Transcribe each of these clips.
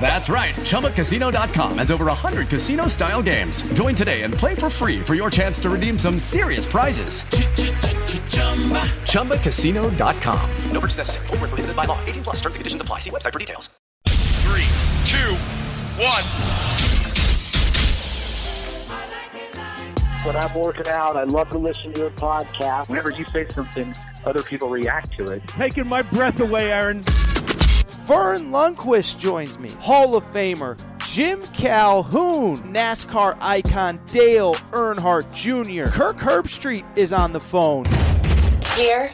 That's right. ChumbaCasino.com has over 100 casino style games. Join today and play for free for your chance to redeem some serious prizes. ChumbaCasino.com. No purchase necessary. Void were prohibited by law. 18 plus. Terms and conditions apply. See website for details. Three, two, one. When I'm working out, I love to listen to your podcast. Whenever you say something, other people react to it. Taking my breath away, Aaron. Vern Lundquist joins me. Hall of Famer Jim Calhoun, NASCAR icon Dale Earnhardt Jr. Kirk Herbstreit is on the phone. Here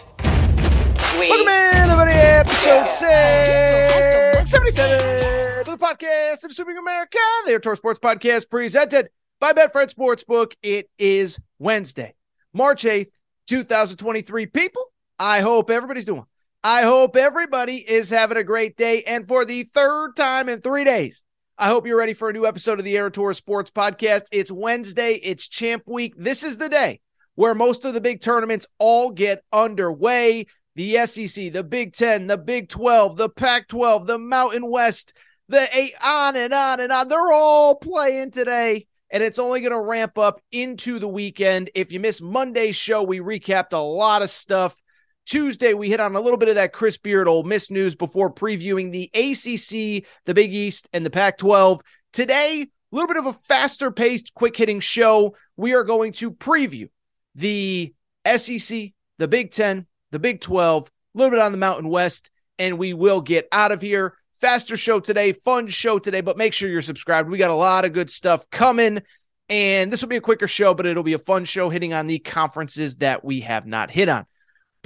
we Welcome in, everybody, episode 677 to the podcast of Assuming America, the Aaron Torres Sports Podcast presented by Betfred Sportsbook. It is Wednesday, March 8th, 2023. People, I hope everybody's doing. I hope everybody is having a great day. And for the third time in three days, I hope you're ready for a new episode of the Aaron Torres Sports Podcast. It's Wednesday, it's Champ Week. This is the day where most of the big tournaments all get underway. The SEC, the Big 10, the Big 12, the Pac 12, the Mountain West, the eight, on and on and on. They're all playing today, and it's only going to ramp up into the weekend. If you missed Monday's show, we recapped a lot of stuff. Tuesday, we hit on a little bit of that Chris Beard Ole Miss news before previewing the ACC, the Big East, and the Pac 12. Today, a little bit of a faster paced, quick hitting show. We are going to preview the SEC, the Big 10, the Big 12, a little bit on the Mountain West, and we will get out of here. Faster show today, fun show today, but make sure you're subscribed. We got a lot of good stuff coming. And this will be a quicker show, but it'll be a fun show hitting on the conferences that we have not hit on.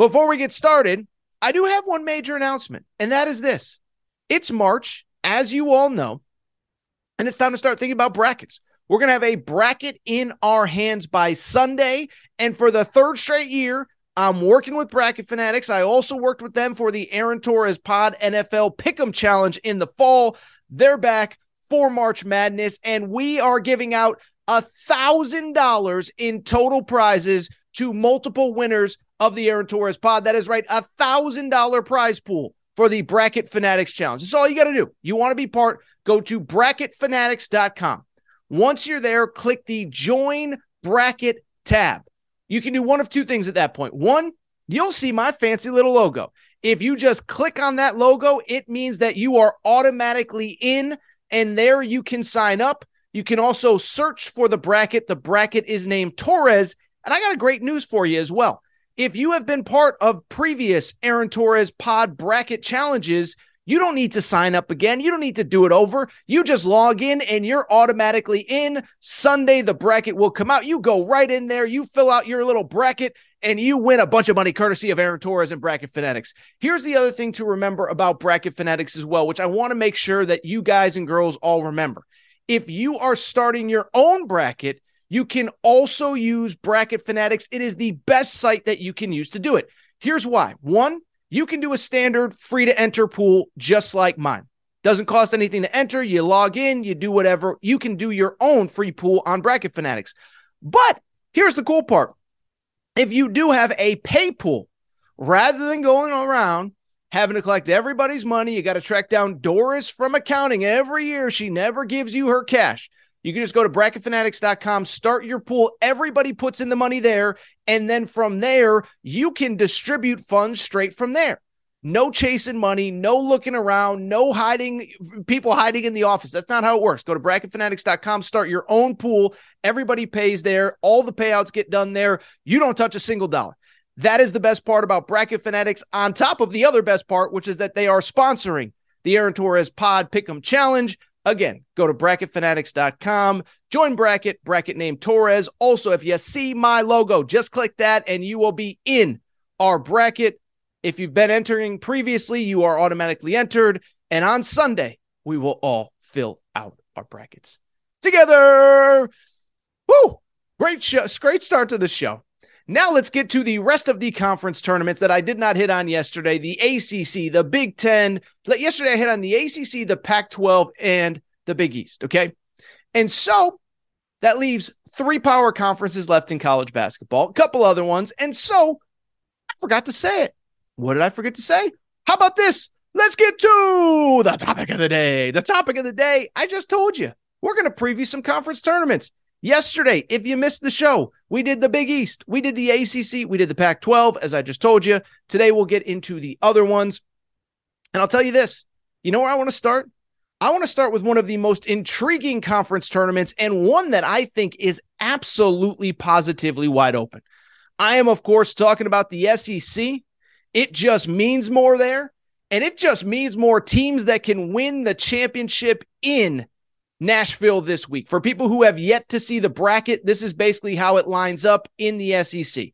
Before we get started, I do have one major announcement, and that is this it's March, as you all know, and it's time to start thinking about brackets. We're going to have a bracket in our hands by Sunday. And for the third straight year, I'm working with Bracket Fanatics. I also worked with them for the Aaron Torres Pod NFL Pick'em Challenge in the fall. They're back for March Madness, and we are giving out a thousand dollars in total prizes to multiple winners of the Aaron Torres Pod. That is right, a thousand dollar prize pool for the Bracket Fanatics Challenge. That's all you got to do. You want to be part? Go to bracketfanatics.com. Once you're there, click the Join Bracket tab. You can do one of two things at that point. One, you'll see my fancy little logo. If you just click on that logo, it means that you are automatically in, and there you can sign up. You can also search for the bracket. The bracket is named Torres. And I got a great news for you as well. If you have been part of previous Aaron Torres pod bracket challenges, you don't need to sign up again. You don't need to do it over. You just log in and you're automatically in. Sunday, the bracket will come out. You go right in there, you fill out your little bracket, and you win a bunch of money courtesy of Aaron Torres and Bracket Fanatics. Here's the other thing to remember about Bracket Fanatics as well, which I want to make sure that you guys and girls all remember. If you are starting your own bracket, you can also use Bracket Fanatics. It is the best site that you can use to do it. Here's why. One, you can do a standard free to enter pool just like mine. Doesn't cost anything to enter. You log in, you do whatever. You can do your own free pool on Bracket Fanatics. But here's the cool part if you do have a pay pool, rather than going around having to collect everybody's money, you got to track down Doris from accounting every year. She never gives you her cash. You can just go to bracketfanatics.com, start your pool. Everybody puts in the money there. And then from there, you can distribute funds straight from there. No chasing money, no looking around, no hiding, people hiding in the office. That's not how it works. Go to bracketfanatics.com, start your own pool. Everybody pays there. All the payouts get done there. You don't touch a single dollar. That is the best part about Bracket Fanatics, on top of the other best part, which is that they are sponsoring the Aaron Torres Pod Pick'em Challenge. Again, go to bracketfanatics.com, join bracket, bracket name Torres. Also, if you see my logo, just click that and you will be in our bracket. If you've been entering previously, you are automatically entered. And on Sunday, we will all fill out our brackets together. Woo! Great show, great start to the show. Now let's get to the rest of the conference tournaments that I did not hit on yesterday. The ACC, the Big Ten. Yesterday I hit on the ACC, the Pac 12, and the Big East. Okay. And so that leaves three power conferences left in college basketball, a couple other ones. And so I forgot to say it. What did I forget to say? How about this? Let's get to the topic of the day. The topic of the day, I just told you, we're going to preview some conference tournaments. Yesterday, if you missed the show, we did the Big East, we did the ACC, we did the Pac 12, as I just told you. Today, we'll get into the other ones. And I'll tell you this you know where I want to start? I want to start with one of the most intriguing conference tournaments and one that I think is absolutely positively wide open. I am, of course, talking about the SEC. It just means more there. And it just means more teams that can win the championship in Nashville this week. For people who have yet to see the bracket, this is basically how it lines up in the SEC.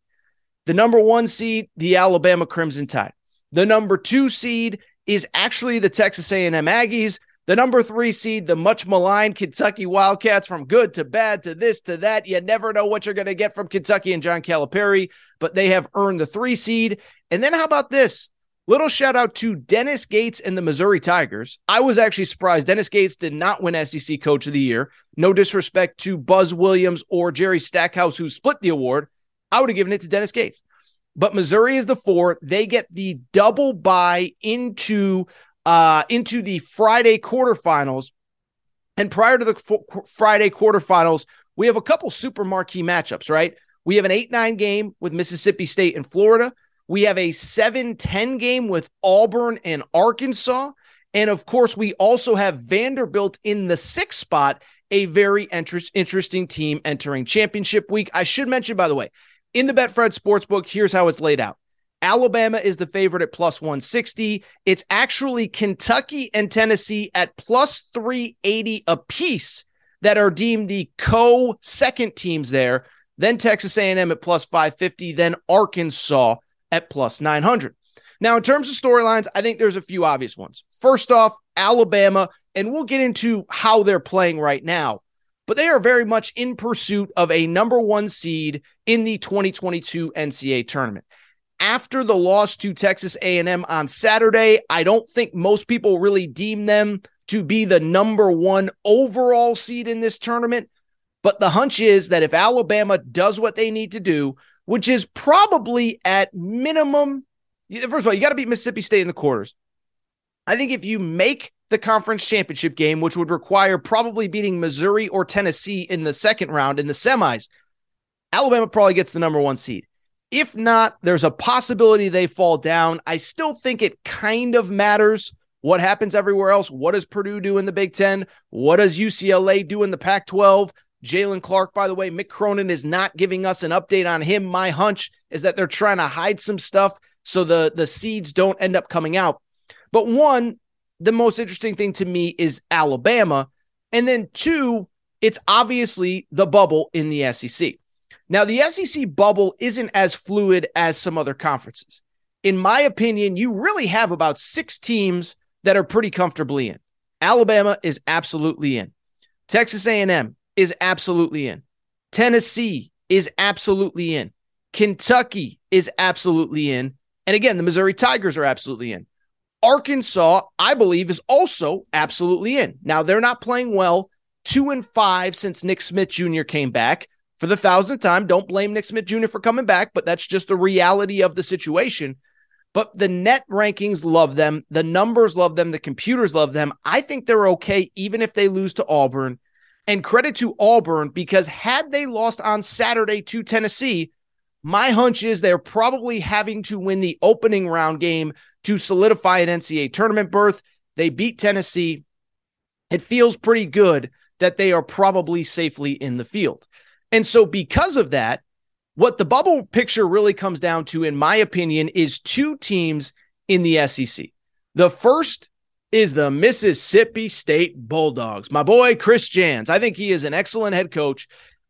The number one seed, the Alabama Crimson Tide. The number two seed is actually the Texas A&M Aggies. The number three seed, the much maligned Kentucky Wildcats, from good to bad to this to that. You never know what you're going to get from Kentucky and John Calipari, but they have earned the three seed. And then how about this? Little shout out to Dennis Gates and the Missouri Tigers. I was actually surprised. Dennis Gates did not win SEC Coach of the Year. No disrespect to Buzz Williams or Jerry Stackhouse, who split the award. I would have given it to Dennis Gates. But Missouri is the four. They get the double bye into uh, into the Friday quarterfinals. And prior to the f- Friday quarterfinals, we have a couple super marquee matchups, right? We have an 8 9 game with Mississippi State and Florida. We have a 7 10 game with Auburn and Arkansas. And of course, we also have Vanderbilt in the sixth spot, a very interest, interesting team entering championship week. I should mention, by the way, in the Betfred Sportsbook, here's how it's laid out. Alabama is the favorite at plus 160. It's actually Kentucky and Tennessee at plus 380 apiece that are deemed the co second teams there. Then Texas A&M at plus 550, then Arkansas at plus 900. Now, in terms of storylines, I think there's a few obvious ones. First off, Alabama, and we'll get into how they're playing right now, but they are very much in pursuit of a number one seed in the 2022 NCAA tournament. After the loss to Texas A&M on Saturday, I don't think most people really deem them to be the number one overall seed in this tournament. But the hunch is that if Alabama does what they need to do, which is probably at minimum. First of all, you got to beat Mississippi State in the quarters. I think if you make the conference championship game, which would require probably beating Missouri or Tennessee in the second round in the semis, Alabama probably gets the number one seed. If not, there's a possibility they fall down. I still think it kind of matters what happens everywhere else. What does Purdue do in the Big Ten? What does UCLA do in the Pac 12? Jaylen Clark, by the way, Mick Cronin is not giving us an update on him. My hunch is that they're trying to hide some stuff so the, the seeds don't end up coming out. But one, the most interesting thing to me is Alabama. And then two, it's obviously the bubble in the SEC. Now, the SEC bubble isn't as fluid as some other conferences. In my opinion, you really have about six teams that are pretty comfortably in. Alabama is absolutely in. Texas A&M is absolutely in. Tennessee is absolutely in. Kentucky is absolutely in. And again, the Missouri Tigers are absolutely in. Arkansas, I believe, is also absolutely in. Now, they're not playing well, two and five since Nick Smith Jr. came back. For the thousandth time, don't blame Nick Smith Jr. for coming back, but that's just the reality of the situation. But the net rankings love them. The numbers love them. The computers love them. I think they're okay, even if they lose to Auburn. And credit to Auburn because had they lost on Saturday to Tennessee, my hunch is they're probably having to win the opening round game to solidify an NCAA tournament berth. They beat Tennessee. It feels pretty good that they are probably safely in the field. And so, because of that, what the bubble picture really comes down to, in my opinion, is two teams in the SEC. The first is the Mississippi State Bulldogs. My boy, Chris Jans. I think he is an excellent head coach.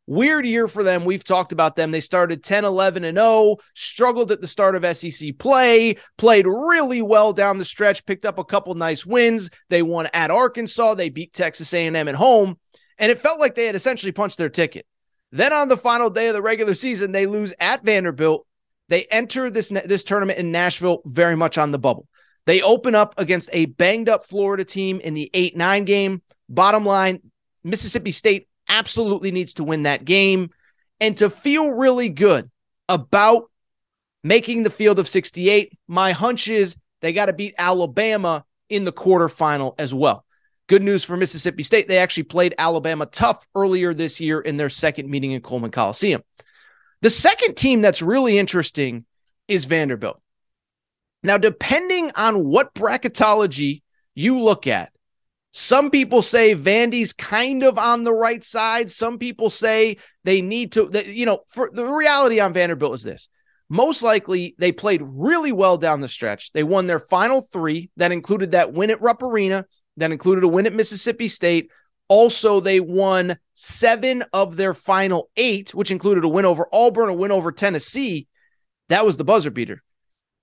Weird year for them. We've talked about them. They started 10, 11, and 0, struggled at the start of SEC play, played really well down the stretch, picked up a couple nice wins. They won at Arkansas. They beat Texas A&M at home, and it felt like they had essentially punched their ticket. Then on the final day of the regular season, they lose at Vanderbilt. They enter this this tournament in Nashville very much on the bubble. They open up against a banged up Florida team in the 8 9 game. Bottom line, Mississippi State absolutely needs to win that game. And to feel really good about making the field of 68, my hunch is they got to beat Alabama in the quarterfinal as well. Good news for Mississippi State. They actually played Alabama tough earlier this year in their second meeting in Coleman Coliseum. The second team that's really interesting is Vanderbilt. Now, depending on what bracketology you look at, some people say Vandy's kind of on the right side. Some people say they need to, you know, for the reality on Vanderbilt is this. Most likely, they played really well down the stretch. They won their final three. That included that win at Rupp Arena, that included a win at Mississippi State. Also, they won seven of their final eight, which included a win over Auburn, a win over Tennessee. That was the buzzer beater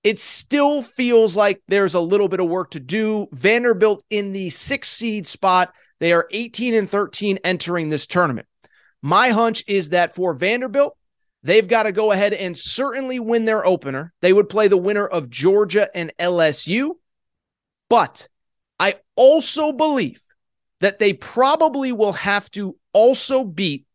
it still feels like there's a little bit of work to do. Vanderbilt in the six seed spot. They are 18 and 13 entering this tournament. My hunch is that for Vanderbilt, they've got to go ahead and certainly win their opener. They would play the winner of Georgia and LSU. But I also believe that they probably will have to also beat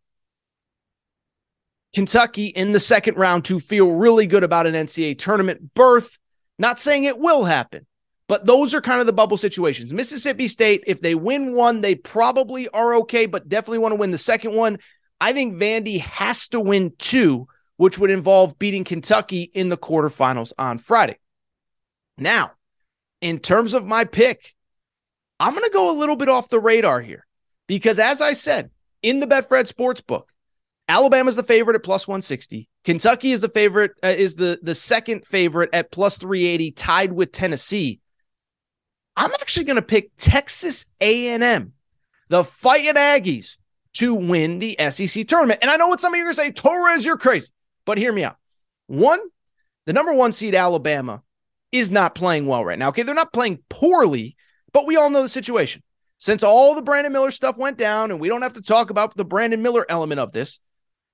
Kentucky in the second round to feel really good about an NCAA tournament berth. Not saying it will happen, but those are kind of the bubble situations. Mississippi State, if they win one, they probably are okay, but definitely want to win the second one. I think Vandy has to win two, which would involve beating Kentucky in the quarterfinals on Friday. Now, in terms of my pick, I'm going to go a little bit off the radar here because, as I said in the Betfred Sportsbook, Alabama's the favorite at plus 160. Kentucky is the favorite, uh, is the, the second favorite at plus 380, tied with Tennessee. I'm actually going to pick Texas A&M, the fighting Aggies, to win the SEC tournament. And I know what some of you are going to say, Torres, you're crazy. But hear me out. One, the number one seed Alabama is not playing well right now. Okay, they're not playing poorly, but we all know the situation. Since all the Brandon Miller stuff went down, and we don't have to talk about the Brandon Miller element of this,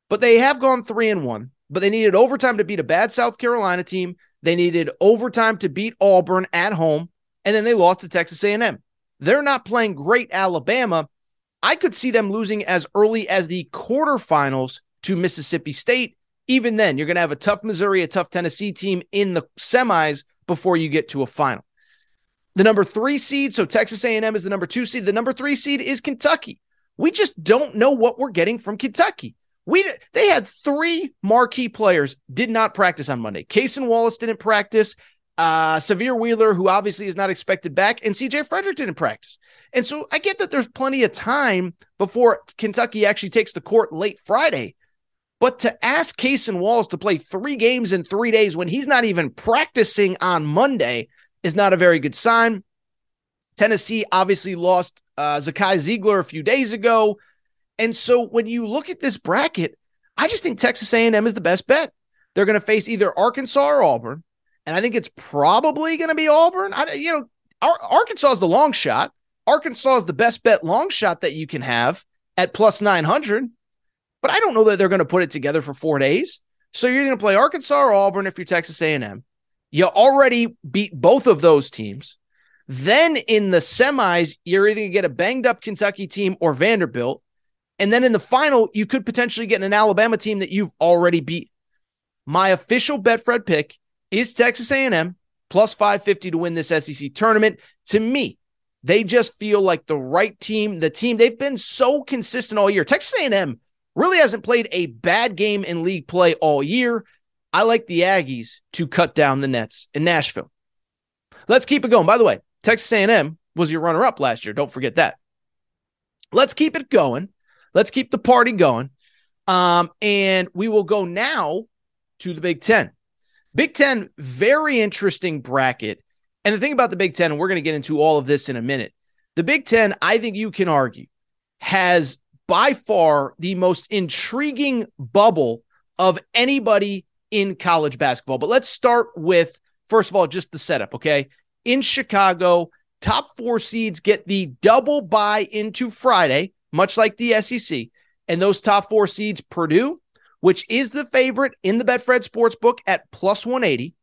but they have gone three and one. But they needed overtime to beat a bad South Carolina team. They needed overtime to beat Auburn at home, and then they lost to Texas A&M. They're not playing great Alabama. I could see them losing as early as the quarterfinals to Mississippi State. Even then, you're going to have a tough Missouri, a tough Tennessee team in the semis before you get to a final. The number three seed, so Texas A&M is the number two seed. The number three seed is Kentucky. We just don't know what we're getting from Kentucky. We they had three marquee players did not practice on Monday. Cason Wallace didn't practice. Uh, Sahvir Wheeler, who obviously is not expected back, and CJ Frederick didn't practice. And so I get that there's plenty of time before Kentucky actually takes the court late Friday. But to ask Cason Wallace to play three games in three days when he's not even practicing on Monday is not a very good sign. Tennessee obviously lost uh, Zakai Zeigler a few days ago. And so when you look at this bracket, I just think Texas A&M is the best bet. They're going to face either Arkansas or Auburn, and I think it's probably going to be Auburn. I, you know, Arkansas is the long shot. Arkansas is the best bet long shot that you can have at plus 900, but I don't know that they're going to put it together for four days. So you're going to play Arkansas or Auburn if you're Texas A&M. You already beat both of those teams. Then in the semis, you're either going to get a banged up Kentucky team or Vanderbilt. And then in the final, you could potentially get an Alabama team that you've already beat. My official Betfred pick is Texas A&M plus 550 to win this SEC tournament. To me, they just feel like the right team, the team they've been so consistent all year. Texas A&M really hasn't played a bad game in league play all year. I like the Aggies to cut down the nets in Nashville. Let's keep it going. By the way, Texas A&M was your runner-up last year. Don't forget that. Let's keep it going Let's keep the party going. Um, and we will go now to the Big Ten. Big Ten, very interesting bracket. And the thing about the Big Ten, and we're going to get into all of this in a minute, the Big Ten, I think you can argue, has by far the most intriguing bubble of anybody in college basketball. But let's start with, first of all, just the setup, okay? In Chicago, top four seeds get the double bye into Friday, much like the SEC. And those top four seeds, Purdue, which is the favorite in the Betfred Sportsbook at plus 180.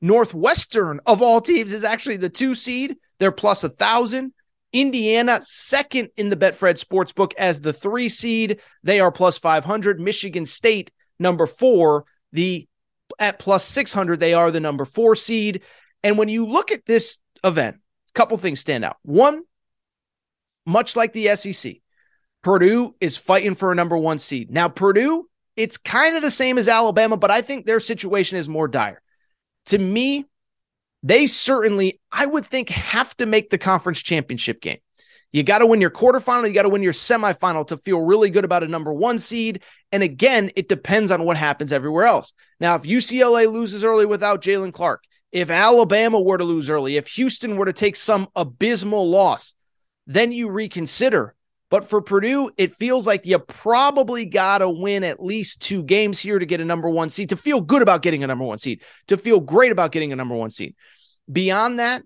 Northwestern, of all teams, is actually the two seed. They're plus a thousand. Indiana, second in the Betfred Sportsbook as the three seed. They are plus 500. Michigan State, number four, the at plus 600. They are the number four seed. And when you look at this event, a couple things stand out. One, much like the SEC, Purdue is fighting for a number one seed. Now, Purdue, it's kind of the same as Alabama, but I think their situation is more dire. To me, they certainly, I would think, have to make the conference championship game. You got to win your quarterfinal, you got to win your semifinal to feel really good about a number one seed. And again, it depends on what happens everywhere else. Now, if UCLA loses early without Jaylen Clark, if Alabama were to lose early, if Houston were to take some abysmal loss, then you reconsider. But for Purdue, it feels like you probably got to win at least two games here to get a number one seed, to feel good about getting a number one seed, to feel great about getting a number one seed. Beyond that,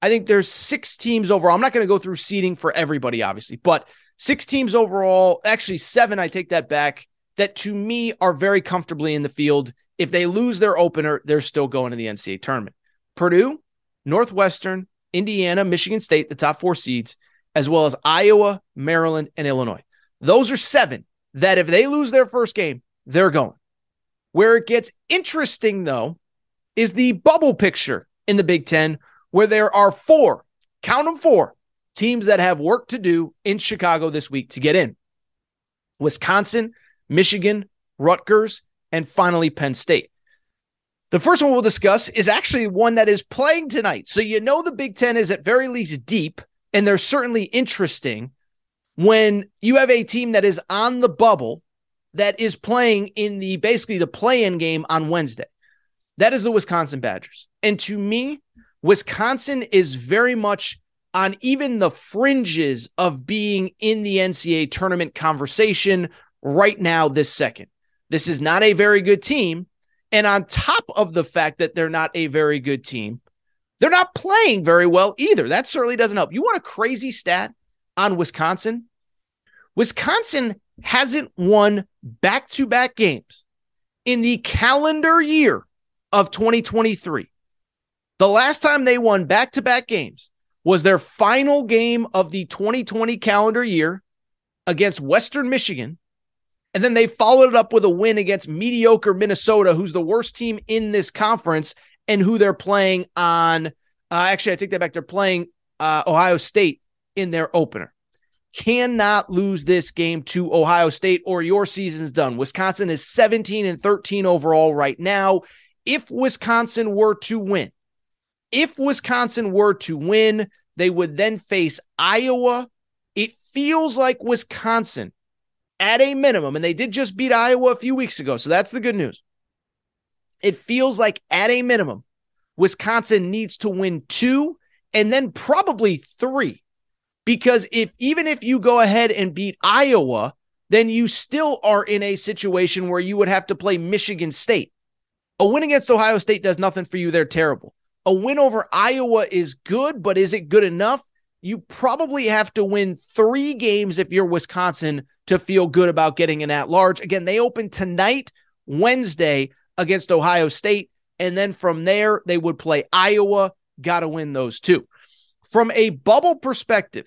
I think there's six teams overall. I'm not going to go through seeding for everybody, obviously, but six teams overall, actually seven, I take that back, that to me are very comfortably in the field. If they lose their opener, they're still going to the NCAA tournament. Purdue, Northwestern, Indiana, Michigan State, the top four seeds as well as Iowa, Maryland, and Illinois. Those are seven that if they lose their first game, they're going. Where it gets interesting, though, is the bubble picture in the Big Ten, where there are four, count them four, teams that have work to do in Chicago this week to get in Wisconsin, Michigan, Rutgers, and finally Penn State. The first one we'll discuss is actually one that is playing tonight. So you know the Big Ten is at very least deep and they're certainly interesting when you have a team that is on the bubble that is playing in the basically the play-in game on Wednesday. That is the Wisconsin Badgers. And to me, Wisconsin is very much on even the fringes of being in the NCAA tournament conversation right now, this second. This is not a very good team. And on top of the fact that they're not a very good team, they're not playing very well either. That certainly doesn't help. You want a crazy stat on Wisconsin? Wisconsin hasn't won back to back games in the calendar year of 2023. The last time they won back to back games was their final game of the 2020 calendar year against Western Michigan. And then they followed it up with a win against mediocre Minnesota, who's the worst team in this conference and who they're playing on. Uh, actually, I take that back. They're playing uh, Ohio State in their opener. Cannot lose this game to Ohio State or your season's done. Wisconsin is 17 and 13 overall right now. If Wisconsin were to win, if Wisconsin were to win, they would then face Iowa. It feels like Wisconsin at a minimum, and they did just beat Iowa a few weeks ago. So that's the good news it feels like at a minimum, Wisconsin needs to win two and then probably three. Because if even if you go ahead and beat Iowa, then you still are in a situation where you would have to play Michigan State. A win against Ohio State does nothing for you. They're terrible. A win over Iowa is good, but is it good enough? You probably have to win three games if you're Wisconsin to feel good about getting an at large. Again, they open tonight, Wednesday, against Ohio State. And then from there, they would play Iowa. Got to win those two. From a bubble perspective,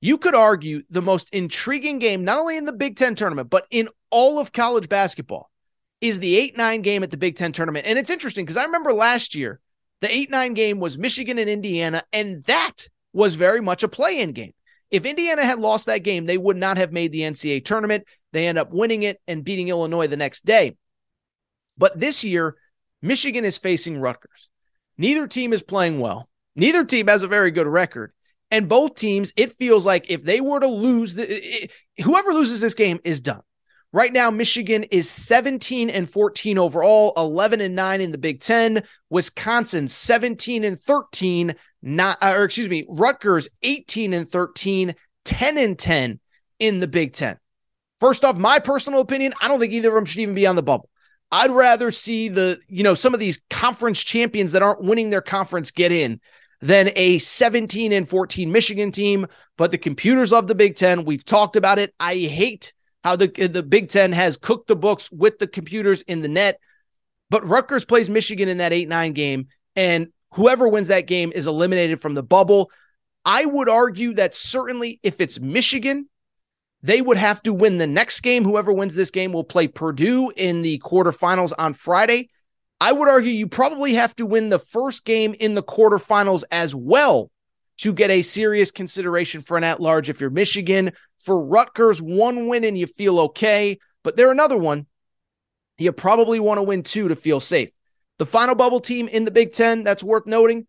you could argue the most intriguing game, not only in the Big Ten tournament, but in all of college basketball, is the 8 9 game at the Big Ten tournament. And it's interesting because I remember last year, the 8 9 game was Michigan and Indiana, and that was very much a play in game. If Indiana had lost that game, they would not have made the NCAA tournament. They end up winning it and beating Illinois the next day. But this year, Michigan is facing Rutgers. Neither team is playing well. Neither team has a very good record. And both teams, it feels like if they were to lose, the, it, whoever loses this game is done. Right now, Michigan is 17 and 14 overall, 11 and 9 in the Big Ten. Wisconsin 17 and 13, not uh, or excuse me, Rutgers 18 and 13, 10 and 10 in the Big Ten. First off, my personal opinion, I don't think either of them should even be on the bubble. I'd rather see the, you know, some of these conference champions that aren't winning their conference get in than a 17 and 14 Michigan team. But the computers of the Big Ten, we've talked about it. I hate how the, the Big Ten has cooked the books with the computers in the net. But Rutgers plays Michigan in that 8 9 game, and whoever wins that game is eliminated from the bubble. I would argue that certainly if it's Michigan, they would have to win the next game. Whoever wins this game will play Purdue in the quarterfinals on Friday. I would argue you probably have to win the first game in the quarterfinals as well to get a serious consideration for an at large if you're Michigan. For Rutgers, one win and you feel okay, but they're another one. You probably want to win two to feel safe. The final bubble team in the Big Ten that's worth noting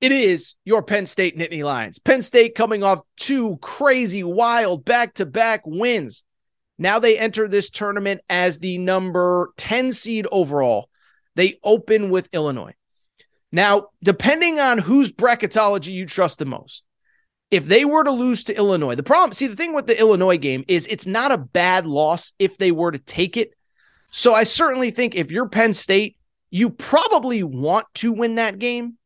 it is your Penn State Nittany Lions. Penn State coming off two crazy, wild back to back wins. Now they enter this tournament as the number 10 seed overall. They open with Illinois. Now, depending on whose bracketology you trust the most, if they were to lose to Illinois, the problem, see, the thing with the Illinois game is it's not a bad loss if they were to take it. So I certainly think if you're Penn State, you probably want to win that game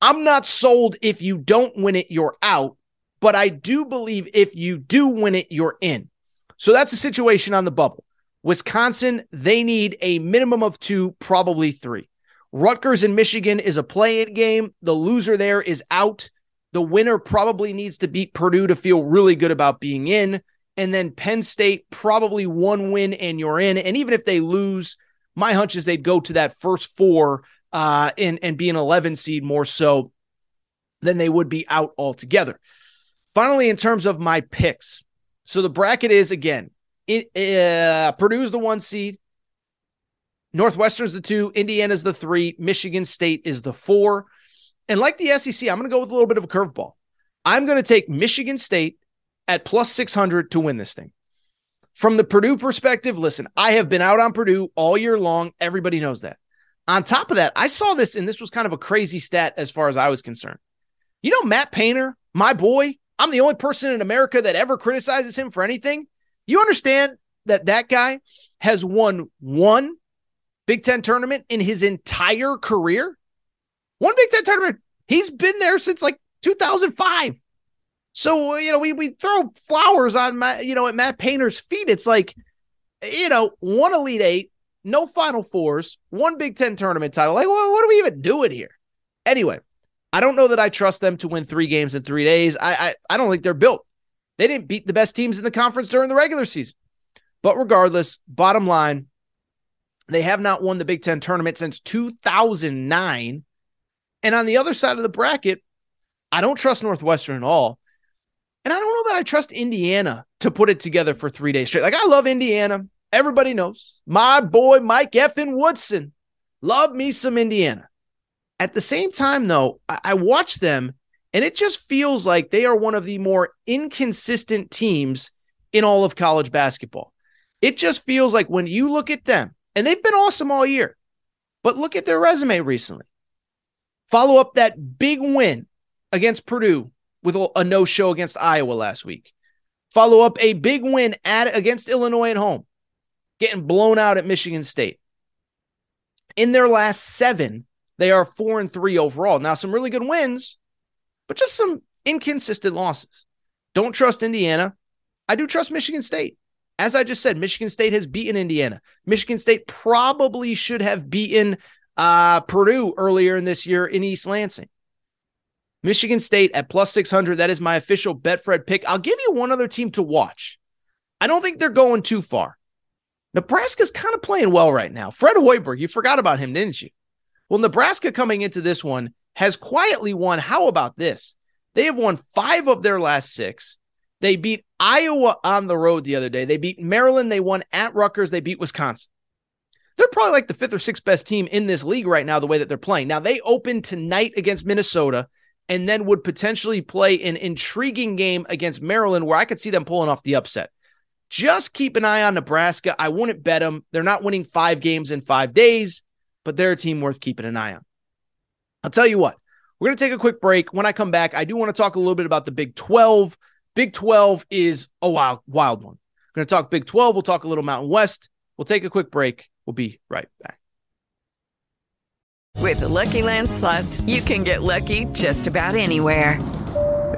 I'm not sold if you don't win it, you're out. But I do believe if you do win it, you're in. So that's a situation on the bubble. Wisconsin, they need a minimum of two, probably three. Rutgers and Michigan is a play in game. The loser there is out. The winner probably needs to beat Purdue to feel really good about being in. And then Penn State, probably one win and you're in. And even if they lose, my hunch is they'd go to that first four uh, and, and be an 11 seed more so than they would be out altogether. Finally, in terms of my picks, so the bracket is again, it, uh, Purdue's the one seed, Northwestern's the two, Indiana's the three, Michigan State is the four. And like the SEC, I'm going to go with a little bit of a curveball. I'm going to take Michigan State at plus 600 to win this thing. From the Purdue perspective, listen, I have been out on Purdue all year long. Everybody knows that. On top of that, I saw this, and this was kind of a crazy stat as far as I was concerned. You know, Matt Painter, my boy, I'm the only person in America that ever criticizes him for anything. You understand that that guy has won one Big Ten tournament in his entire career? One Big Ten tournament. He's been there since like 2005. So, you know, we, we throw flowers on my, you know, at Matt Painter's feet. It's like, you know, one Elite Eight, no Final Fours, one Big Ten tournament title. Like, well, what are we even doing here? Anyway, I don't know that I trust them to win three games in three days. I, I, I don't think they're built. They didn't beat the best teams in the conference during the regular season. But regardless, bottom line, they have not won the Big Ten tournament since 2009. And on the other side of the bracket, I don't trust Northwestern at all. And I don't know that I trust Indiana to put it together for three days straight. Like, I love Indiana. Everybody knows my boy Mike Effin Woodson. Love me some Indiana. At the same time, though, I, I watch them and it just feels like they are one of the more inconsistent teams in all of college basketball. It just feels like when you look at them, and they've been awesome all year, but look at their resume recently. Follow up that big win against Purdue with a no show against Iowa last week. Follow up a big win at against Illinois at home getting blown out at Michigan State. In their last seven, they are four and three overall. Now, some really good wins, but just some inconsistent losses. Don't trust Indiana. I do trust Michigan State. As I just said, Michigan State has beaten Indiana. Michigan State probably should have beaten uh, Purdue earlier in this year in East Lansing. Michigan State at plus 600. That is my official Betfred pick. I'll give you one other team to watch. I don't think they're going too far. Nebraska's kind of playing well right now. Fred Hoiberg, you forgot about him, didn't you? Well, Nebraska coming into this one has quietly won. How about this? They have won five of their last six. They beat Iowa on the road the other day. They beat Maryland. They won at Rutgers. They beat Wisconsin. They're probably like the fifth or sixth best team in this league right now, the way that they're playing. Now, they open tonight against Minnesota and then would potentially play an intriguing game against Maryland where I could see them pulling off the upset. Just keep an eye on Nebraska. I wouldn't bet them. They're not winning five games in five days, but they're a team worth keeping an eye on. I'll tell you what, we're going to take a quick break. When I come back, I do want to talk a little bit about the Big 12. Big 12 is a wild, wild one. We're going to talk Big 12. We'll talk a little Mountain West. We'll take a quick break. We'll be right back. With the Lucky Land slots, you can get lucky just about anywhere.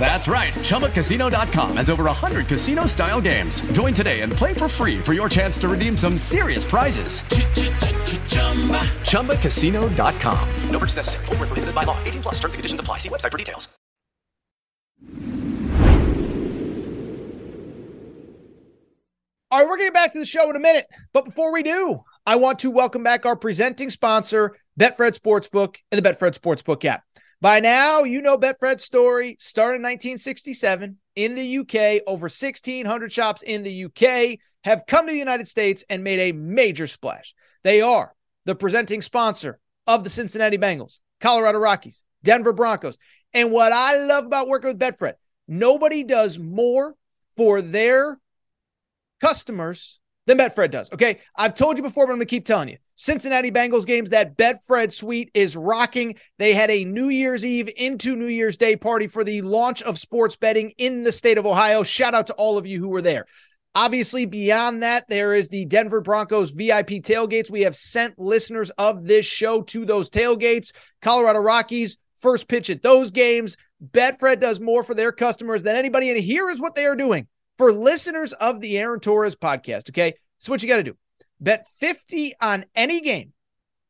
That's right. ChumbaCasino.com has over 100 casino style games. Join today and play for free for your chance to redeem some serious prizes. ChumbaCasino.com. No purchase necessary. Full prohibited by law. 18 plus terms and conditions apply. See website for details. All right, we're getting back to the show in a minute. But before we do, I want to welcome back our presenting sponsor, Betfred Sportsbook and the Betfred Sportsbook app. By now, you know Betfred's story. Started in 1967 in the UK. Over 1,600 shops in the UK have come to the United States and made a major splash. They are the presenting sponsor of the Cincinnati Bengals, Colorado Rockies, Denver Broncos. And what I love about working with Betfred, nobody does more for their customers than Betfred does. Okay. I've told you before, but I'm going to keep telling you. Cincinnati Bengals games, that Betfred suite is rocking. They had a New Year's Eve into New Year's Day party for the launch of sports betting in the state of Ohio. Shout out to all of you who were there. Obviously, beyond that, there is the Denver Broncos VIP tailgates. We have sent listeners of this show to those tailgates. Colorado Rockies, first pitch at those games. Betfred does more for their customers than anybody. And here is what they are doing for listeners of the Aaron Torres podcast. Okay. So, what you got to do bet 50 on any game.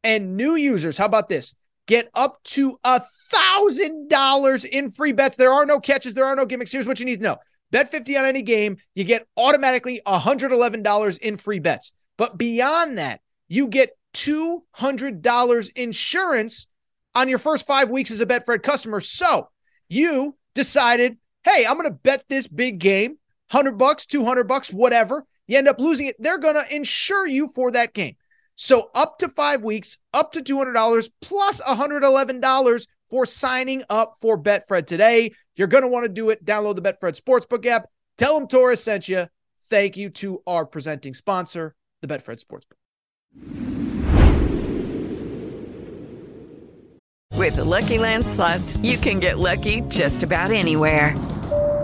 And new users, how about this? Get up to a thousand dollars in free bets. There are no catches, there are no gimmicks. Here's what you need to know. Bet 50 on any game, you get automatically $111 in free bets. But beyond that, you get $200 insurance on your first five weeks as a Betfred customer. So you decided, hey, I'm going to bet this big game, 100 bucks, 200 bucks, whatever. You end up losing it. They're going to insure you for that game. So up to five weeks, up to $200 plus $111 for signing up for Betfred today. You're going to want to do it. Download the Betfred Sportsbook app. Tell them Torres sent you. Thank you to our presenting sponsor, the Betfred Sportsbook. With the Lucky Land slots, you can get lucky just about anywhere.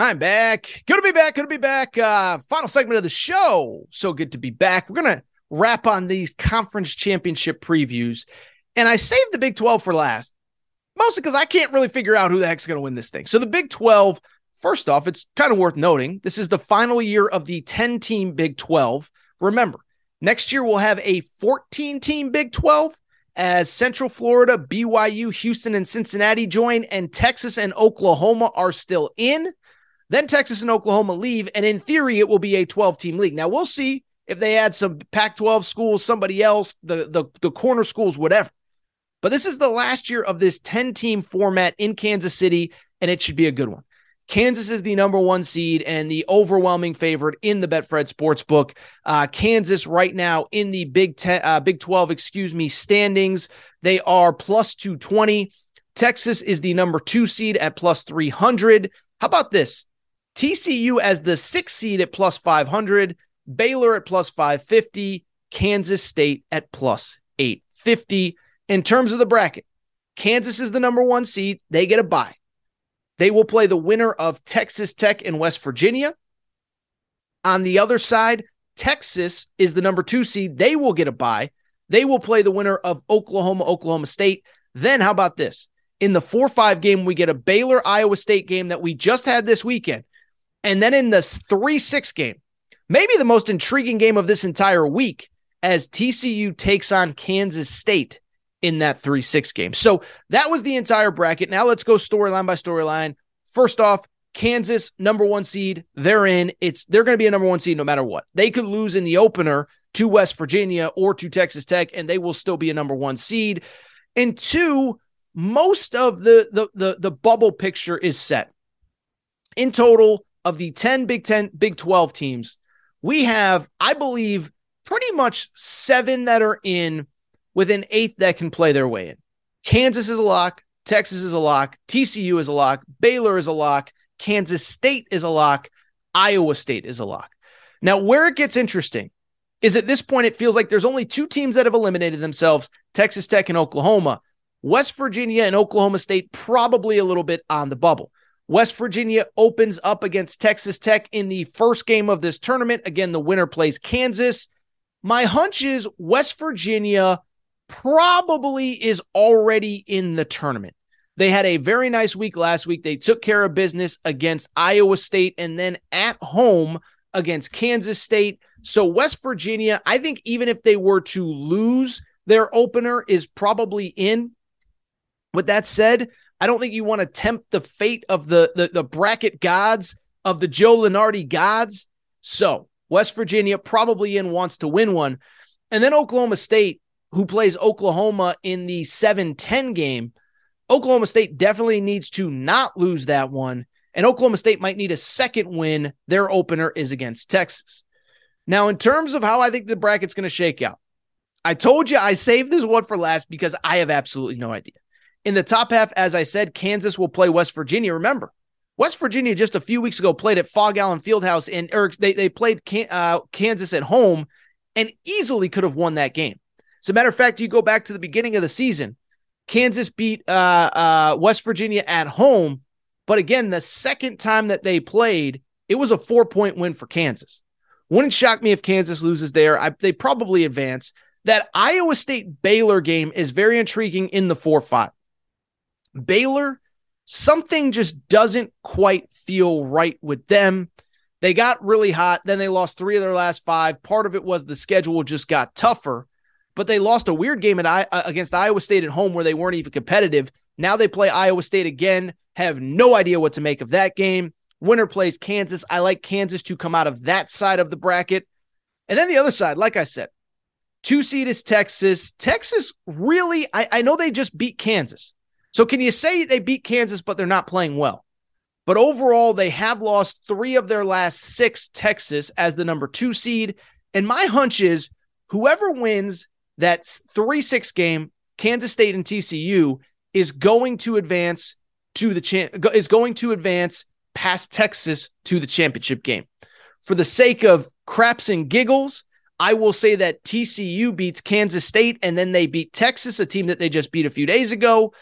I'm back. Good to be back. Good to be back. Uh, final segment of the show. So good to be back. We're gonna wrap on these conference championship previews. And I saved the Big 12 for last, mostly because I can't really figure out who the heck's going to win this thing. So the Big 12, first off, it's kind of worth noting this is the final year of the 10 team Big 12. Remember, next year we'll have a 14 team Big 12 as Central Florida, BYU, Houston, and Cincinnati join, and Texas and Oklahoma are still in. Then Texas and Oklahoma leave, and in theory, it will be a 12 team league. Now we'll see if they add some Pac 12 schools, somebody else, the, the, the corner schools, whatever. But this is the last year of this 10 team format in Kansas City, and it should be a good one. Kansas is the number one seed and the overwhelming favorite in the Betfred Sportsbook. Uh, Kansas right now in the Big Ten, uh, Big Twelve, excuse me, standings. They are plus two twenty. Texas is the number two seed at plus three hundred. How about this? TCU as the sixth seed at plus five hundred. Baylor at plus five fifty. Kansas State at plus eight fifty. In terms of the bracket, Kansas is the number one seed. They get a bye. They will play the winner of Texas Tech and West Virginia. On the other side, Texas is the number two seed. They will get a bye. They will play the winner of Oklahoma, Oklahoma State. Then, how about this? In the 4 5 game, we get a Baylor, Iowa State game that we just had this weekend. And then in the 3 6 game, maybe the most intriguing game of this entire week, as TCU takes on Kansas State in that 3 6 game. So that was the entire bracket. Now let's go storyline by storyline. First off, Kansas, number one seed. They're in. It's they're going to be a number one seed no matter what. They could lose in the opener to West Virginia or to Texas Tech, and they will still be a number one seed. And two, most of the the the, the bubble picture is set. In total, of the 10 Big 10, Big 12 teams, we have, I believe, pretty much seven that are in with an eighth that can play their way in. Kansas is a lock. Texas is a lock. TCU is a lock. Baylor is a lock. Kansas State is a lock. Iowa State is a lock. Now, where it gets interesting is at this point, it feels like there's only two teams that have eliminated themselves Texas Tech and Oklahoma. West Virginia and Oklahoma State probably a little bit on the bubble. West Virginia opens up against Texas Tech in the first game of this tournament. Again, the winner plays Kansas. My hunch is West Virginia probably is already in the tournament. They had a very nice week last week. They took care of business against Iowa State and then at home against Kansas State. So, West Virginia, I think even if they were to lose their opener, is probably in. With that said, I don't think you want to tempt the fate of the, the, the bracket gods, of the Joe Lunardi gods. So, West Virginia probably in wants to win one. And then Oklahoma State, who plays Oklahoma in the 7 10 game, Oklahoma State definitely needs to not lose that one. And Oklahoma State might need a second win. Their opener is against Texas. Now, in terms of how I think the bracket's going to shake out, I told you I saved this one for last because I have absolutely no idea. In the top half, as I said, Kansas will play West Virginia. Remember, West Virginia just a few weeks ago played at Phog Allen Fieldhouse, and or they they played uh, Kansas at home and easily could have won that game. As a matter of fact, you go back to the beginning of the season, Kansas beat uh, uh, West Virginia at home. But again, the second time that they played, it was a four point win for Kansas. Wouldn't shock me if Kansas loses there. I, they probably advance. That Iowa State Baylor game is very intriguing in the 4 5. Baylor, something just doesn't quite feel right with them. They got really hot. Then they lost three of their last five. Part of it was the schedule just got tougher but they lost a weird game at I, uh, against Iowa State at home where they weren't even competitive. Now they play Iowa State again. Have no idea what to make of that game. Winner plays Kansas. I like Kansas to come out of that side of the bracket. And then the other side, like I said, two seed is Texas. Texas really, I, I know they just beat Kansas. So can you say they beat Kansas, but they're not playing well? But overall, they have lost three of their last six, Texas as the number two seed. And my hunch is whoever wins that 3 6 game, Kansas State and TCU, is going to advance to the champ is going to advance past Texas to the championship game. For the sake of craps and giggles, I will say that TCU beats Kansas State and then they beat Texas, a team that they just beat a few days ago.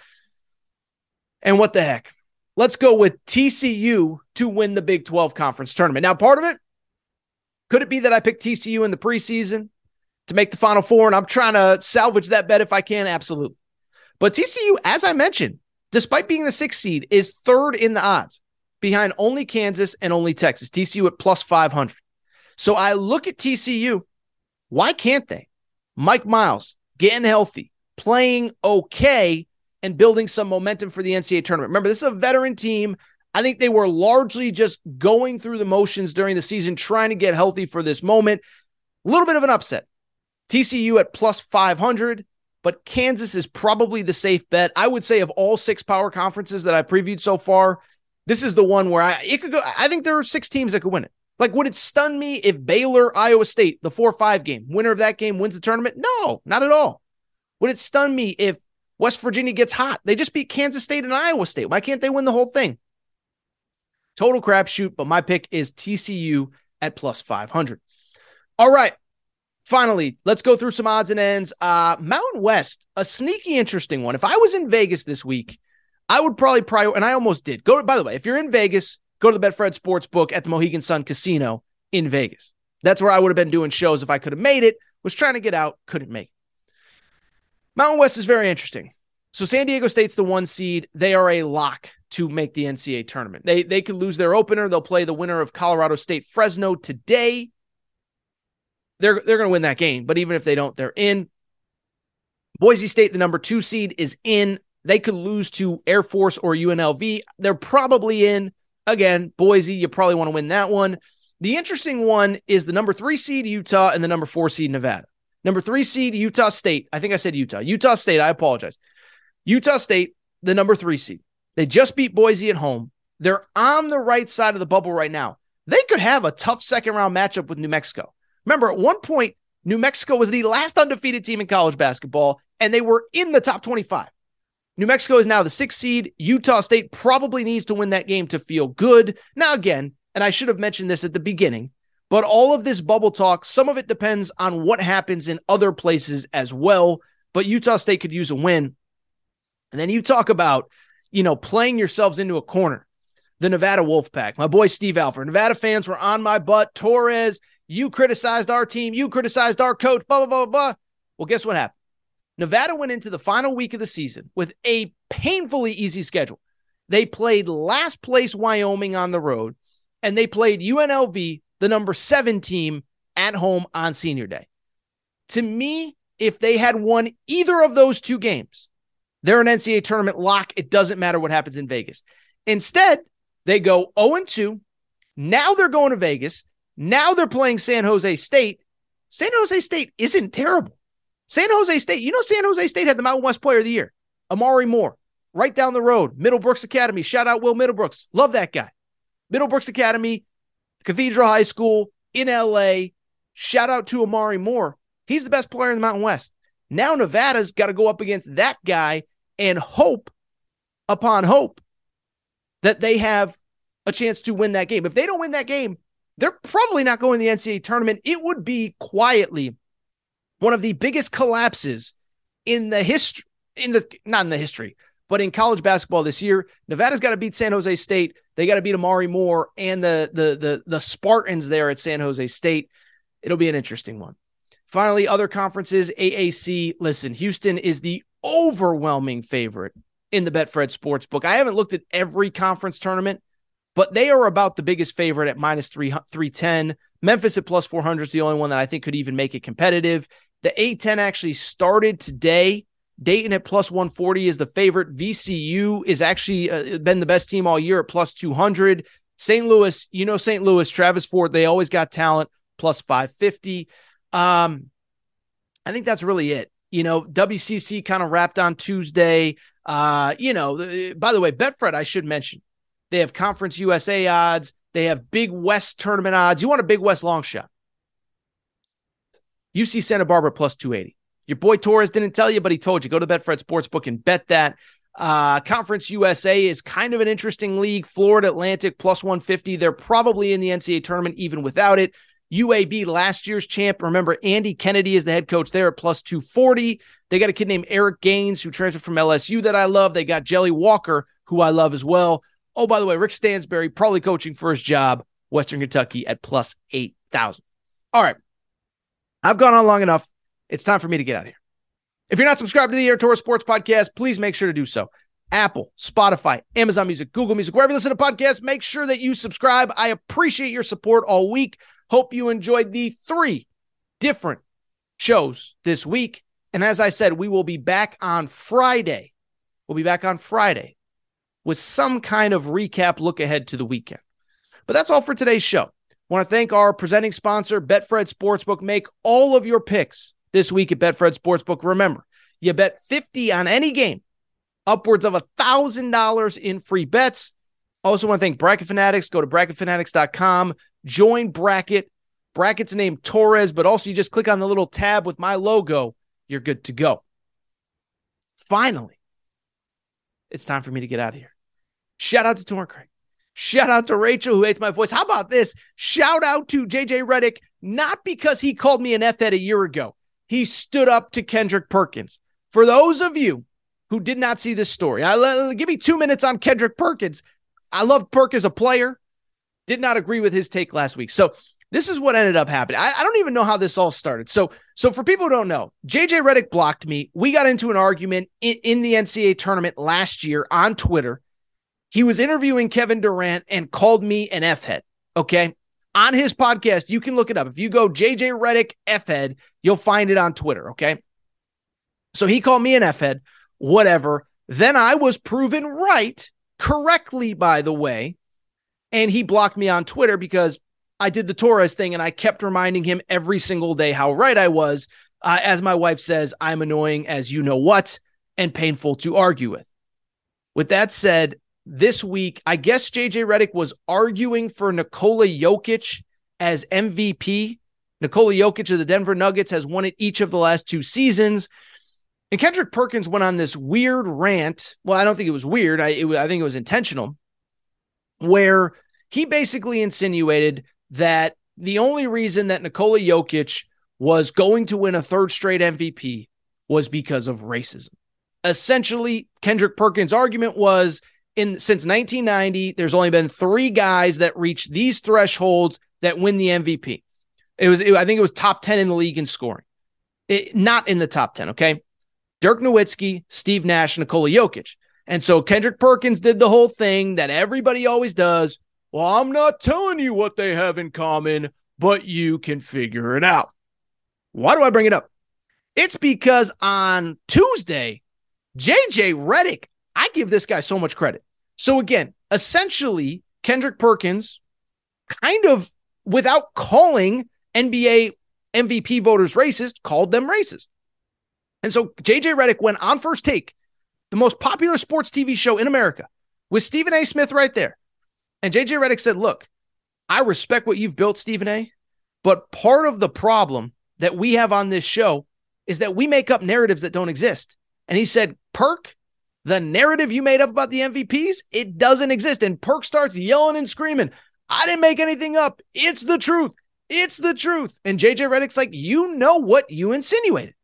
And what the heck? Let's go with TCU to win the Big 12 conference tournament. Now, part of it could it be that I picked TCU in the preseason? to make the Final Four, and I'm trying to salvage that bet if I can. Absolutely. But TCU, as I mentioned, despite being the sixth seed, is third in the odds behind only Kansas and only Texas. TCU at plus 500. So I look at TCU. Why can't they? Mike Miles getting healthy, playing okay, and building some momentum for the NCAA tournament. Remember, this is a veteran team. I think they were largely just going through the motions during the season, trying to get healthy for this moment. A little bit of an upset. TCU at plus 500, but Kansas is probably the safe bet. I would say of all six power conferences that I previewed so far, this is the one where I it could go. I think there are six teams that could win it. Like, would it stun me if Baylor, Iowa State, the 4 5 game, winner of that game wins the tournament? No, not at all. Would it stun me if West Virginia gets hot? They just beat Kansas State and Iowa State. Why can't they win the whole thing? Total crapshoot, but my pick is TCU at plus 500. All right. Finally, let's go through some odds and ends. Uh, Mountain West, a sneaky, interesting one. If I was in Vegas this week, I would probably prior, and I almost did. Go, by the way, if you're in Vegas, go to the Betfred Sportsbook at the Mohegan Sun Casino in Vegas. That's where I would have been doing shows if I could have made it. Was trying to get out, couldn't make. It. Mountain West is very interesting. So San Diego State's the one seed. They are a lock to make the NCAA tournament. They they could lose their opener. They'll play the winner of Colorado State Fresno today. They're they're going to win that game, but even if they don't, they're in. Boise State, the number 2 seed is in. They could lose to Air Force or UNLV. They're probably in. Again, Boise, you probably want to win that one. The interesting one is the number 3 seed Utah and the number 4 seed Nevada. Number 3 seed Utah State. I think I said Utah. Utah State, I apologize. Utah State, the number 3 seed. They just beat Boise at home. They're on the right side of the bubble right now. They could have a tough second round matchup with New Mexico. Remember, at one point, New Mexico was the last undefeated team in college basketball, and they were in the top 25. New Mexico is now the sixth seed. Utah State probably needs to win that game to feel good. Now, again, and I should have mentioned this at the beginning, but all of this bubble talk, some of it depends on what happens in other places as well. But Utah State could use a win. And then you talk about you know, playing yourselves into a corner. The Nevada Wolfpack, my boy Steve Alford. Nevada fans were on my butt. Torres, you criticized our team. You criticized our coach, blah, blah, blah, blah. Well, guess what happened? Nevada went into the final week of the season with a painfully easy schedule. They played last place Wyoming on the road, and they played UNLV, the number seven team, at home on senior day. To me, if they had won either of those two games, they're an NCAA tournament lock. It doesn't matter what happens in Vegas. Instead, they go 0 2. Now they're going to Vegas. Now they're playing San Jose State. San Jose State isn't terrible. San Jose State, you know, San Jose State had the Mountain West Player of the Year, Omari Moore, right down the road, Middlebrooks Academy. Shout out Will Middlebrooks. Love that guy. Middlebrooks Academy, Cathedral High School in LA. Shout out to Omari Moore. He's the best player in the Mountain West. Now Nevada's got to go up against that guy and hope upon hope that they have a chance to win that game. If they don't win that game, they're probably not going to the NCAA tournament. It would be quietly one of the biggest collapses in the history, in the not in the history, but in college basketball this year. Nevada's got to beat San Jose State. They got to beat Omari Moore and the the the the Spartans there at San Jose State. It'll be an interesting one. Finally, other conferences, AAC. Listen, Houston is the overwhelming favorite in the Betfred Sportsbook. I haven't looked at every conference tournament, but they are about the biggest favorite at minus three, 310. Memphis at plus 400 is the only one that I think could even make it competitive. The A10 actually started today. Dayton at plus 140 is the favorite. VCU is actually uh, been the best team all year at plus 200. St. Louis, you know, St. Louis, Travis Ford, they always got talent plus 550. Um, I think that's really it. You know, WCC kind of wrapped on Tuesday. Uh, you know, by the way, Betfred, I should mention, they have Conference USA odds. They have Big West tournament odds. You want a Big West long shot? UC Santa Barbara plus 280. Your boy Torres didn't tell you, but he told you. Go to Betfred Sportsbook and bet that. Uh, Conference USA is kind of an interesting league. Florida Atlantic plus 150. They're probably in the NCAA tournament even without it. UAB, last year's champ. Remember, Andy Kennedy is the head coach there at plus 240. They got a kid named Eric Gaines who transferred from LSU that I love. They got Jelly Walker, who I love as well. Oh, by the way, Rick Stansbury probably coaching for his job, Western Kentucky at plus 8,000. All right. I've gone on long enough. It's time for me to get out of here. If you're not subscribed to the Aaron Torres Sports Podcast, please make sure to do so. Apple, Spotify, Amazon Music, Google Music, wherever you listen to podcasts, make sure that you subscribe. I appreciate your support all week. Hope you enjoyed the three different shows this week. And as I said, we will be back on Friday. We'll be back on Friday with some kind of recap look ahead to the weekend. But that's all for today's show. I want to thank our presenting sponsor, Betfred Sportsbook. Make all of your picks this week at Betfred Sportsbook. Remember, you bet 50 on any game, upwards of a $1,000 in free bets. Also want to thank Bracket Fanatics. Go to bracketfanatics.com, join Bracket. Bracket's named Torres, but also you just click on the little tab with my logo. You're good to go. Finally, it's time for me to get out of here. Shout out to Torn Craig. Shout out to Rachel, who hates my voice. How about this? Shout out to JJ Redick, not because he called me an F head a year ago. He stood up to Kendrick Perkins. For those of you who did not see this story, I, give me two minutes on Kendrick Perkins. I love Perk as a player. Did not agree with his take last week. So this is what ended up happening. I, I, don't even know how this all started. So, so for people who don't know, JJ Redick blocked me. We got into an argument in, in the NCAA tournament last year on Twitter. He was interviewing Kevin Durant and called me an F head. Okay. On his podcast, you can look it up. If you go JJ Redick F head, you'll find it on Twitter. Okay. So he called me an F head, whatever. Then I was proven right, correctly, by the way. And he blocked me on Twitter because I did the Torres thing and I kept reminding him every single day how right I was. Uh, as my wife says, I'm annoying as you know what and painful to argue with. With that said, this week, I guess JJ Redick was arguing for Nikola Jokic as MVP. Nikola Jokic of the Denver Nuggets has won it each of the last two seasons. And Kendrick Perkins went on this weird rant. Well, I don't think it was weird. I, it, I think it was intentional, where he basically insinuated that the only reason that Nikola Jokic was going to win a third straight MVP was because of racism. Essentially, Kendrick Perkins' argument was in since 1990, there's only been three guys that reach these thresholds that win the MVP. It was, it, I think it was top 10 in the league in scoring, it, not in the top 10. Okay. Dirk Nowitzki, Steve Nash, Nikola Jokic. And so Kendrick Perkins did the whole thing that everybody always does. Well, I'm not telling you what they have in common, but you can figure it out. Why do I bring it up? It's because on Tuesday, JJ Redick, I give this guy so much credit. So again, essentially, Kendrick Perkins kind of without calling NBA MVP voters racist, called them racist. And so JJ Redick went on first take, the most popular sports TV show in America, with Stephen A. Smith right there. And JJ Redick said, Look, I respect what you've built, Stephen A. But part of the problem that we have on this show is that we make up narratives that don't exist. And he said, Perk, the narrative you made up about the MVPs, it doesn't exist. And Perk starts yelling and screaming, I didn't make anything up. It's the truth. It's the truth. And JJ Redick's like, you know what you insinuated.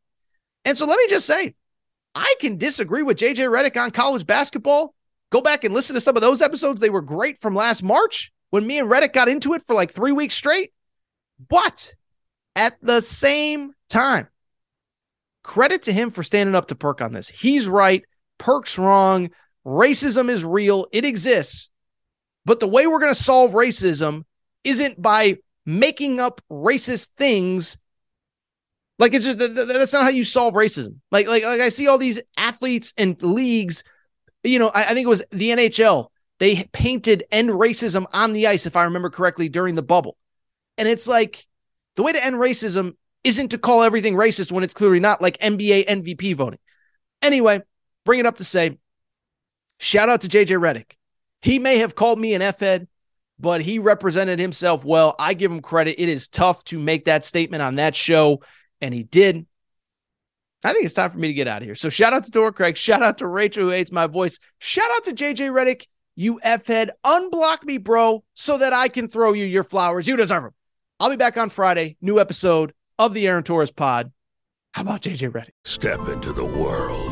And so let me just say, I can disagree with JJ Redick on college basketball. Go back and listen to some of those episodes. They were great from last March when me and Redick got into it for like three weeks straight. But at the same time, credit to him for standing up to Perk on this. He's right. Perk's wrong. Racism is real, it exists. But the way we're going to solve racism isn't by making up racist things. Like it's just that's not how you solve racism. Like like like I see all these athletes and leagues. You know, I, I think it was the NHL. They painted "End Racism" on the ice, if I remember correctly, during the bubble. And it's like the way to end racism isn't to call everything racist when it's clearly not, like NBA MVP voting. Anyway, bring it up to say, shout out to JJ Redick. He may have called me an F head, but he represented himself well. I give him credit. It is tough to make that statement on that show, and he did. I think it's time for me to get out of here. So shout out to Dora Craig. Shout out to Rachel who hates my voice. Shout out to JJ Redick. You F head. Unblock me, bro, so that I can throw you your flowers. You deserve them. I'll be back on Friday. New episode of the Aaron Torres pod. How about JJ Redick? Step into the world